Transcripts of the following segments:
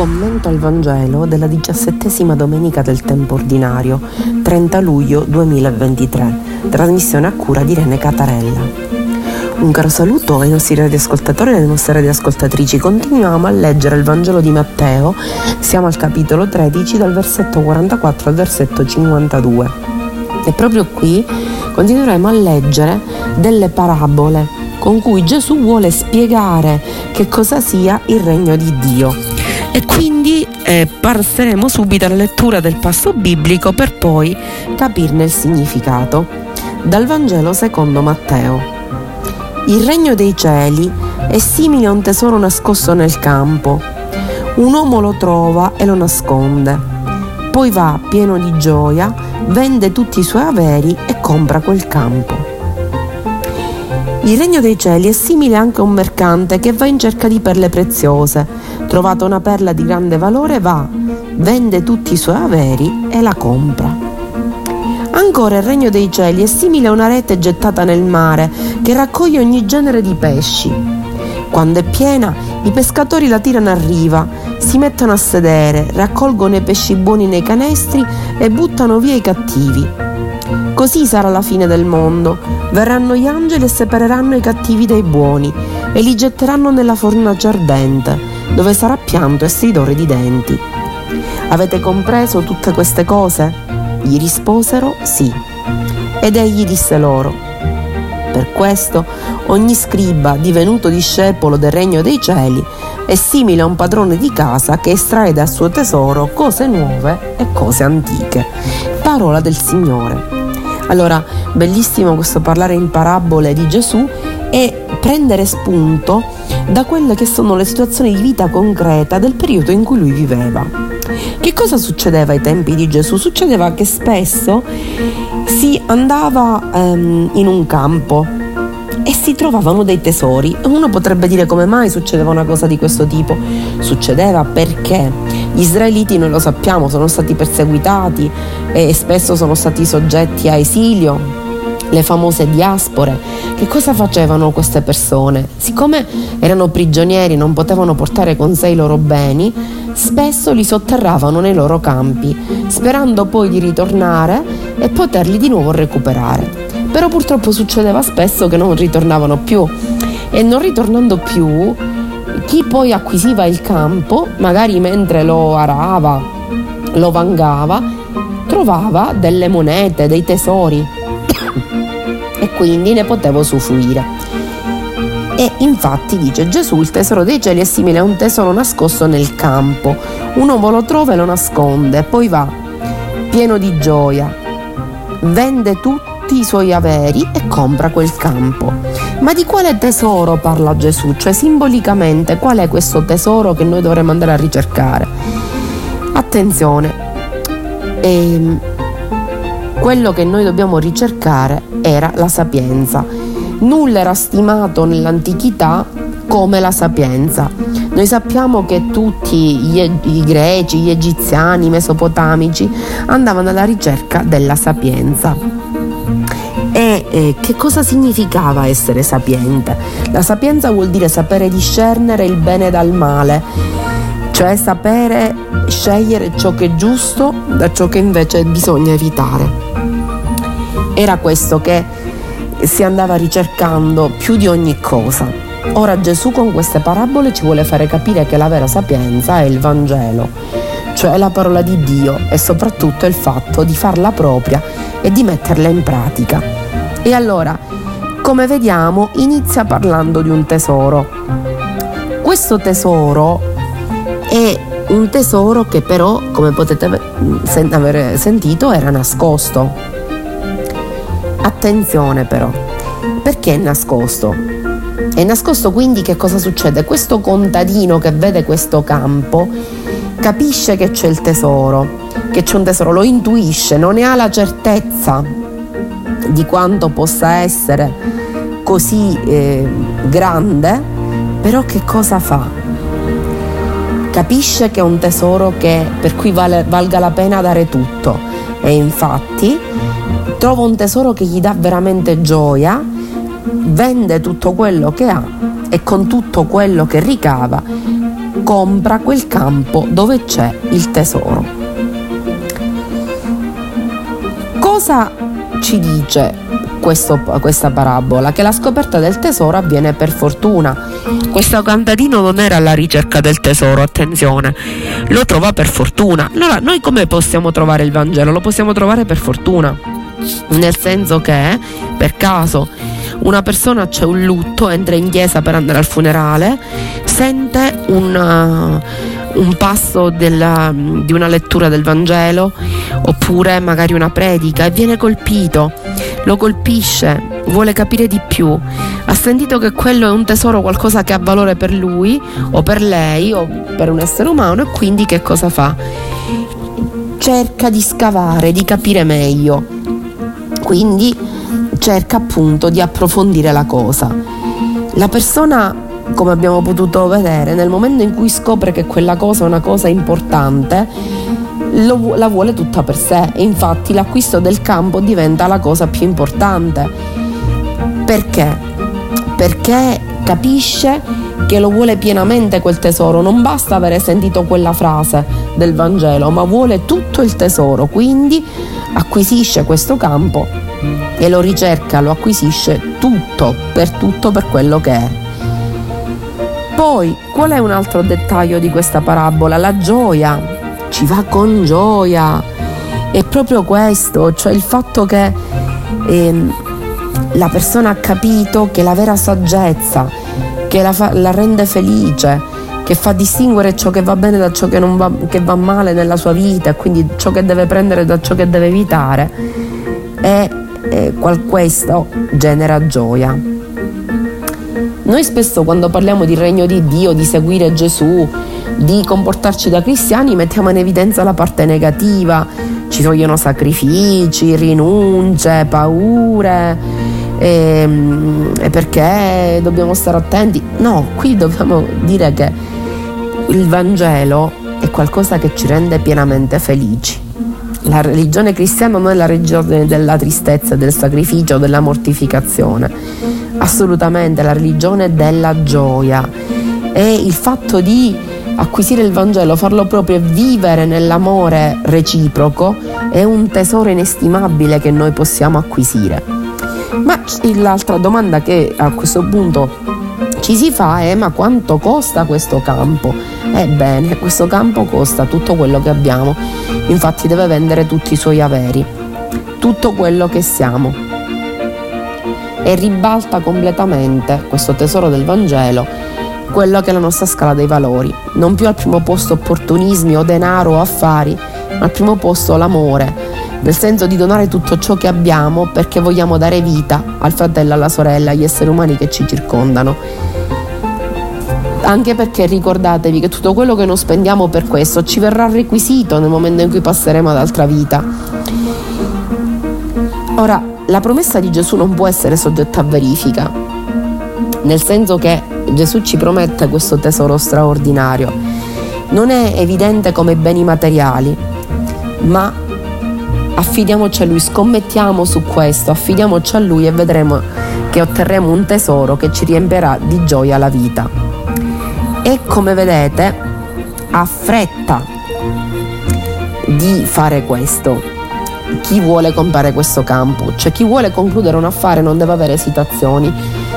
Commento al Vangelo della diciassettesima domenica del tempo ordinario, 30 luglio 2023, trasmissione a cura di Irene Catarella. Un caro saluto ai nostri radioascoltatori e alle nostre radioascoltatrici. Continuiamo a leggere il Vangelo di Matteo, siamo al capitolo 13 dal versetto 44 al versetto 52. E proprio qui continueremo a leggere delle parabole con cui Gesù vuole spiegare che cosa sia il regno di Dio e quindi eh, passeremo subito alla lettura del passo biblico per poi capirne il significato. Dal Vangelo secondo Matteo. Il regno dei cieli è simile a un tesoro nascosto nel campo. Un uomo lo trova e lo nasconde. Poi va pieno di gioia, vende tutti i suoi averi e compra quel campo. Il regno dei cieli è simile anche a un mercante che va in cerca di perle preziose Trovata una perla di grande valore, va, vende tutti i suoi averi e la compra. Ancora il regno dei cieli è simile a una rete gettata nel mare che raccoglie ogni genere di pesci. Quando è piena, i pescatori la tirano a riva, si mettono a sedere, raccolgono i pesci buoni nei canestri e buttano via i cattivi. Così sarà la fine del mondo. Verranno gli angeli e separeranno i cattivi dai buoni e li getteranno nella fornace ardente dove sarà pianto e stridore di denti. Avete compreso tutte queste cose? Gli risposero sì. Ed egli disse loro, per questo ogni scriba divenuto discepolo del regno dei cieli è simile a un padrone di casa che estrae dal suo tesoro cose nuove e cose antiche. Parola del Signore. Allora, bellissimo questo parlare in parabole di Gesù e prendere spunto da quelle che sono le situazioni di vita concreta del periodo in cui lui viveva. Che cosa succedeva ai tempi di Gesù? Succedeva che spesso si andava um, in un campo e si trovavano dei tesori. Uno potrebbe dire come mai succedeva una cosa di questo tipo. Succedeva perché gli israeliti, noi lo sappiamo, sono stati perseguitati e spesso sono stati soggetti a esilio le famose diaspore. Che cosa facevano queste persone? Siccome erano prigionieri non potevano portare con sé i loro beni, spesso li sotterravano nei loro campi, sperando poi di ritornare e poterli di nuovo recuperare. Però purtroppo succedeva spesso che non ritornavano più e non ritornando più, chi poi acquisiva il campo, magari mentre lo arava, lo vangava, trovava delle monete, dei tesori e quindi ne potevo usufruire. E infatti dice Gesù, il tesoro dei cieli è simile a un tesoro nascosto nel campo. Un uomo lo trova e lo nasconde, poi va, pieno di gioia, vende tutti i suoi averi e compra quel campo. Ma di quale tesoro parla Gesù? Cioè simbolicamente qual è questo tesoro che noi dovremmo andare a ricercare? Attenzione, ehm, quello che noi dobbiamo ricercare era la sapienza. Nulla era stimato nell'antichità come la sapienza. Noi sappiamo che tutti gli, i greci, gli egiziani, i mesopotamici andavano alla ricerca della sapienza. Eh, che cosa significava essere sapiente? La sapienza vuol dire sapere discernere il bene dal male, cioè sapere scegliere ciò che è giusto da ciò che invece bisogna evitare. Era questo che si andava ricercando più di ogni cosa. Ora Gesù con queste parabole ci vuole fare capire che la vera sapienza è il Vangelo, cioè la parola di Dio e soprattutto il fatto di farla propria e di metterla in pratica. E allora, come vediamo, inizia parlando di un tesoro. Questo tesoro è un tesoro che però, come potete aver sentito, era nascosto Attenzione però, perché è nascosto? È nascosto quindi che cosa succede? Questo contadino che vede questo campo capisce che c'è il tesoro, che c'è un tesoro, lo intuisce, non ne ha la certezza di quanto possa essere così eh, grande, però che cosa fa? Capisce che è un tesoro che, per cui vale, valga la pena dare tutto e infatti trova un tesoro che gli dà veramente gioia, vende tutto quello che ha e con tutto quello che ricava compra quel campo dove c'è il tesoro. Cosa ci dice questo, questa parabola? Che la scoperta del tesoro avviene per fortuna. Questo contadino non era alla ricerca del tesoro, attenzione, lo trova per fortuna. Allora, noi come possiamo trovare il Vangelo? Lo possiamo trovare per fortuna, nel senso che per caso una persona c'è un lutto, entra in chiesa per andare al funerale, sente un, un passo della, di una lettura del Vangelo oppure magari una predica e viene colpito, lo colpisce, vuole capire di più, ha sentito che quello è un tesoro, qualcosa che ha valore per lui o per lei o per un essere umano e quindi che cosa fa? Cerca di scavare, di capire meglio. Quindi cerca appunto di approfondire la cosa. La persona, come abbiamo potuto vedere, nel momento in cui scopre che quella cosa è una cosa importante, lo, la vuole tutta per sé infatti l'acquisto del campo diventa la cosa più importante. Perché? Perché capisce che lo vuole pienamente quel tesoro, non basta avere sentito quella frase del Vangelo, ma vuole tutto il tesoro, quindi acquisisce questo campo e lo ricerca, lo acquisisce tutto, per tutto per quello che è. Poi, qual è un altro dettaglio di questa parabola? La gioia, ci va con gioia. È proprio questo, cioè il fatto che eh, la persona ha capito che la vera saggezza, che la, fa, la, rende felice, che fa distinguere ciò che va bene da ciò che, va, che va male nella sua vita, quindi ciò che deve prendere da ciò che deve evitare, è eh, questo genera gioia. Noi spesso quando parliamo di regno di Dio, di seguire Gesù, di comportarci da cristiani, mettiamo in evidenza la parte negativa, ci vogliono sacrifici, rinunce, paure, e, ehm, e perché dobbiamo stare attenti. No, qui dobbiamo dire che il Vangelo è qualcosa che ci rende pienamente felici. La religione cristiana non è la religione della tristezza, del sacrificio, della mortificazione. Assolutamente, la religione della gioia. E il fatto di acquisire il Vangelo, farlo proprio e vivere nell'amore reciproco è un tesoro inestimabile che noi possiamo acquisire. Ma l'altra domanda che a questo punto ci si fa è ma quanto costa questo campo? Ebbene, questo campo costa tutto quello che abbiamo, infatti deve vendere tutti i suoi averi, tutto quello che siamo e ribalta completamente questo tesoro del Vangelo quello che è la nostra scala dei valori. Non più al primo posto opportunismi o denaro o affari, ma al primo posto l'amore, nel senso di donare tutto ciò che abbiamo perché vogliamo dare vita al fratello, alla sorella, agli esseri umani che ci circondano. Anche perché ricordatevi che tutto quello che non spendiamo per questo ci verrà requisito nel momento in cui passeremo ad altra vita. Ora, la promessa di Gesù non può essere soggetta a verifica, nel senso che Gesù ci promette questo tesoro straordinario. Non è evidente come beni materiali, ma affidiamoci a Lui, scommettiamo su questo, affidiamoci a Lui e vedremo che otterremo un tesoro che ci riempirà di gioia la vita. E come vedete, ha fretta di fare questo. Chi vuole comprare questo campo, cioè chi vuole concludere un affare non deve avere esitazioni.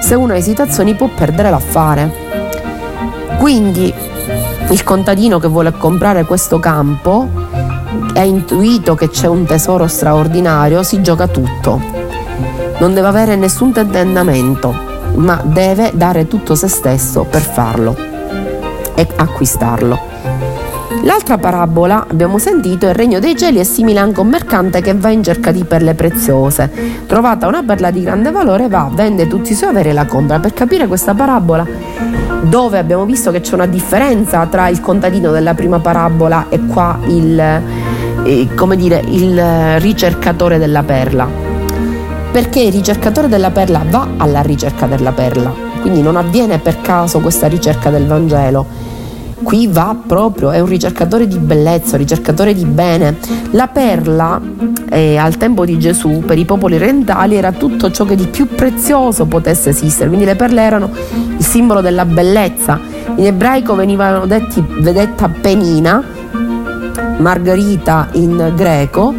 Se uno ha esitazioni può perdere l'affare. Quindi il contadino che vuole comprare questo campo ha intuito che c'è un tesoro straordinario, si gioca tutto. Non deve avere nessun tentennamento, ma deve dare tutto se stesso per farlo e acquistarlo. L'altra parabola, abbiamo sentito, il regno dei cieli è simile anche a un mercante che va in cerca di perle preziose. Trovata una perla di grande valore, va, vende tutti i suoi averi e la compra. Per capire questa parabola, dove abbiamo visto che c'è una differenza tra il contadino della prima parabola e qua il, eh, come dire, il ricercatore della perla. Perché il ricercatore della perla va alla ricerca della perla, quindi non avviene per caso questa ricerca del Vangelo qui va proprio, è un ricercatore di bellezza, un ricercatore di bene. La perla eh, al tempo di Gesù per i popoli orientali era tutto ciò che di più prezioso potesse esistere, quindi le perle erano il simbolo della bellezza In ebraico venivano detti vedetta penina, Margherita in greco,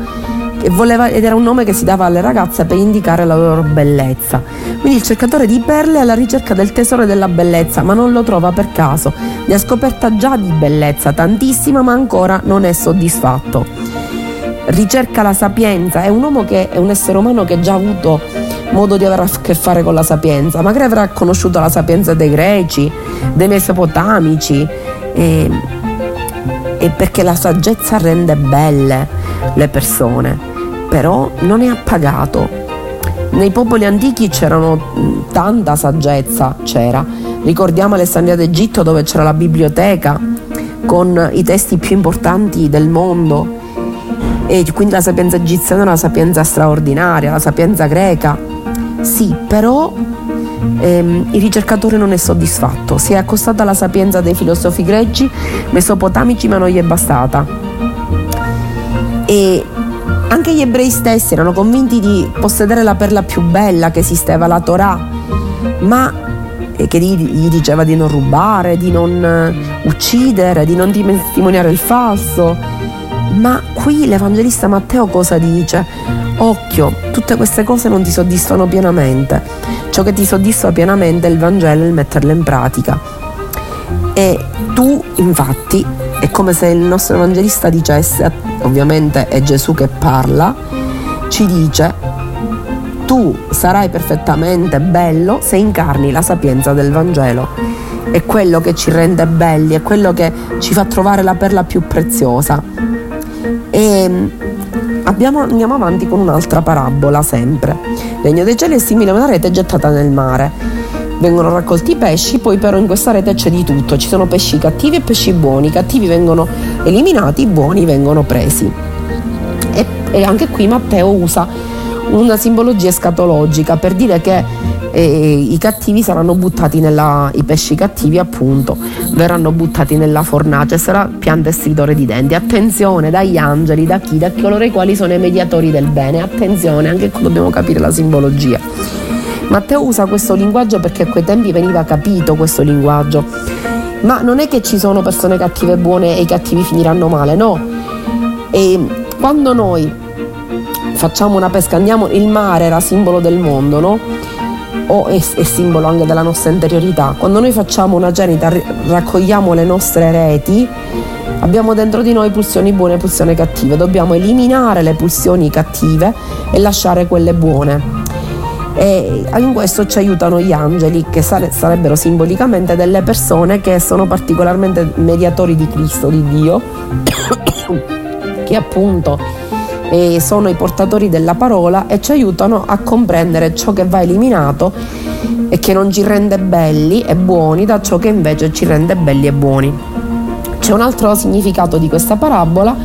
voleva, ed era un nome che si dava alle ragazze per indicare la loro bellezza. Quindi il cercatore di perle è alla ricerca del tesoro della bellezza, ma non lo trova per caso. Ne ha scoperta già di bellezza, tantissima, ma ancora non è soddisfatto. Ricerca la sapienza, è un uomo che è un essere umano che ha già avuto modo di avere a che fare con la sapienza, magari avrà conosciuto la sapienza dei greci, dei mesopotamici, e, e perché la saggezza rende belle le persone, però non è appagato. Nei popoli antichi c'erano tanta saggezza, c'era. Ricordiamo Alessandria d'Egitto dove c'era la biblioteca con i testi più importanti del mondo e quindi la sapienza egiziana è una sapienza straordinaria, la sapienza greca. Sì, però ehm, il ricercatore non è soddisfatto, si è accostato alla sapienza dei filosofi greci, mesopotamici, ma non gli è bastata. E anche gli ebrei stessi erano convinti di possedere la perla più bella che esisteva, la Torah, ma che gli diceva di non rubare, di non eh, uccidere, di non testimoniare il falso. Ma qui l'Evangelista Matteo cosa dice? Occhio, tutte queste cose non ti soddisfano pienamente. Ciò che ti soddisfa pienamente è il Vangelo e il metterlo in pratica. E tu, infatti, è come se il nostro Evangelista dicesse, ovviamente è Gesù che parla, ci dice, tu sarai perfettamente bello se incarni la sapienza del Vangelo. È quello che ci rende belli, è quello che ci fa trovare la perla più preziosa. E abbiamo, andiamo avanti con un'altra parabola sempre. Il regno dei cieli è simile a una rete gettata nel mare. Vengono raccolti i pesci, poi però in questa rete c'è di tutto, ci sono pesci cattivi e pesci buoni, i cattivi vengono eliminati, i buoni vengono presi. E, e anche qui Matteo usa una simbologia escatologica per dire che eh, i cattivi saranno buttati nella, i pesci cattivi appunto verranno buttati nella fornace e sarà pianta e stridore di denti. Attenzione dagli angeli da chi? Da coloro i quali sono i mediatori del bene. Attenzione anche qui dobbiamo capire la simbologia Matteo usa questo linguaggio perché a quei tempi veniva capito questo linguaggio ma non è che ci sono persone cattive e buone e i cattivi finiranno male no e quando noi facciamo una pesca, andiamo, il mare era simbolo del mondo, no? O è, è, simbolo anche della nostra interiorità. Quando noi facciamo una cenita, raccogliamo le nostre reti, abbiamo dentro di noi pulsioni buone e pulsioni cattive. Dobbiamo eliminare le pulsioni cattive e lasciare quelle buone. E in questo ci aiutano gli angeli, che sarebbero simbolicamente delle persone che sono particolarmente mediatori di Cristo, di Dio, che appunto e sono i portatori della parola e ci aiutano a comprendere ciò che va eliminato e che non ci rende belli e buoni da ciò che invece ci rende belli e buoni. C'è un altro significato di questa parabola,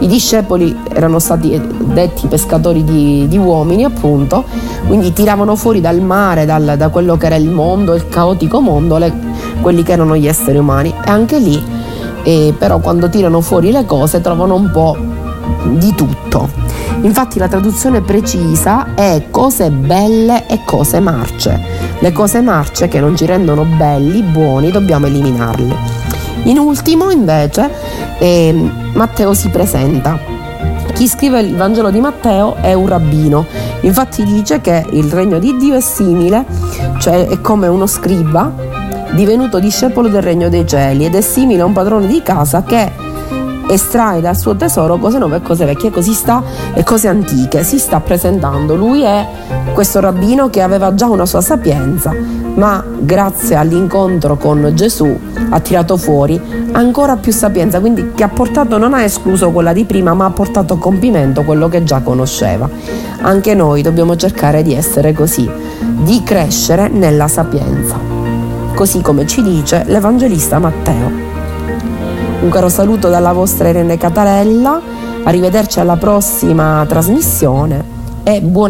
i discepoli erano stati detti pescatori di, di uomini appunto, quindi tiravano fuori dal mare, dal, da quello che era il mondo, il caotico mondo, le, quelli che erano gli esseri umani e anche lì eh, però quando tirano fuori le cose trovano un po' di tutto. Infatti la traduzione precisa è cose belle e cose marce. Le cose marce che non ci rendono belli, buoni, dobbiamo eliminarle. In ultimo invece eh, Matteo si presenta. Chi scrive il Vangelo di Matteo è un rabbino, infatti dice che il regno di Dio è simile, cioè è come uno scriba divenuto discepolo del regno dei cieli ed è simile a un padrone di casa che estrae dal suo tesoro cose nuove e cose vecchie, così sta e cose antiche, si sta presentando. Lui è questo rabbino che aveva già una sua sapienza, ma grazie all'incontro con Gesù ha tirato fuori ancora più sapienza, quindi che ha portato, non ha escluso quella di prima, ma ha portato a compimento quello che già conosceva. Anche noi dobbiamo cercare di essere così, di crescere nella sapienza, così come ci dice l'Evangelista Matteo. Un caro saluto dalla vostra Irene Catarella, arrivederci alla prossima trasmissione e buona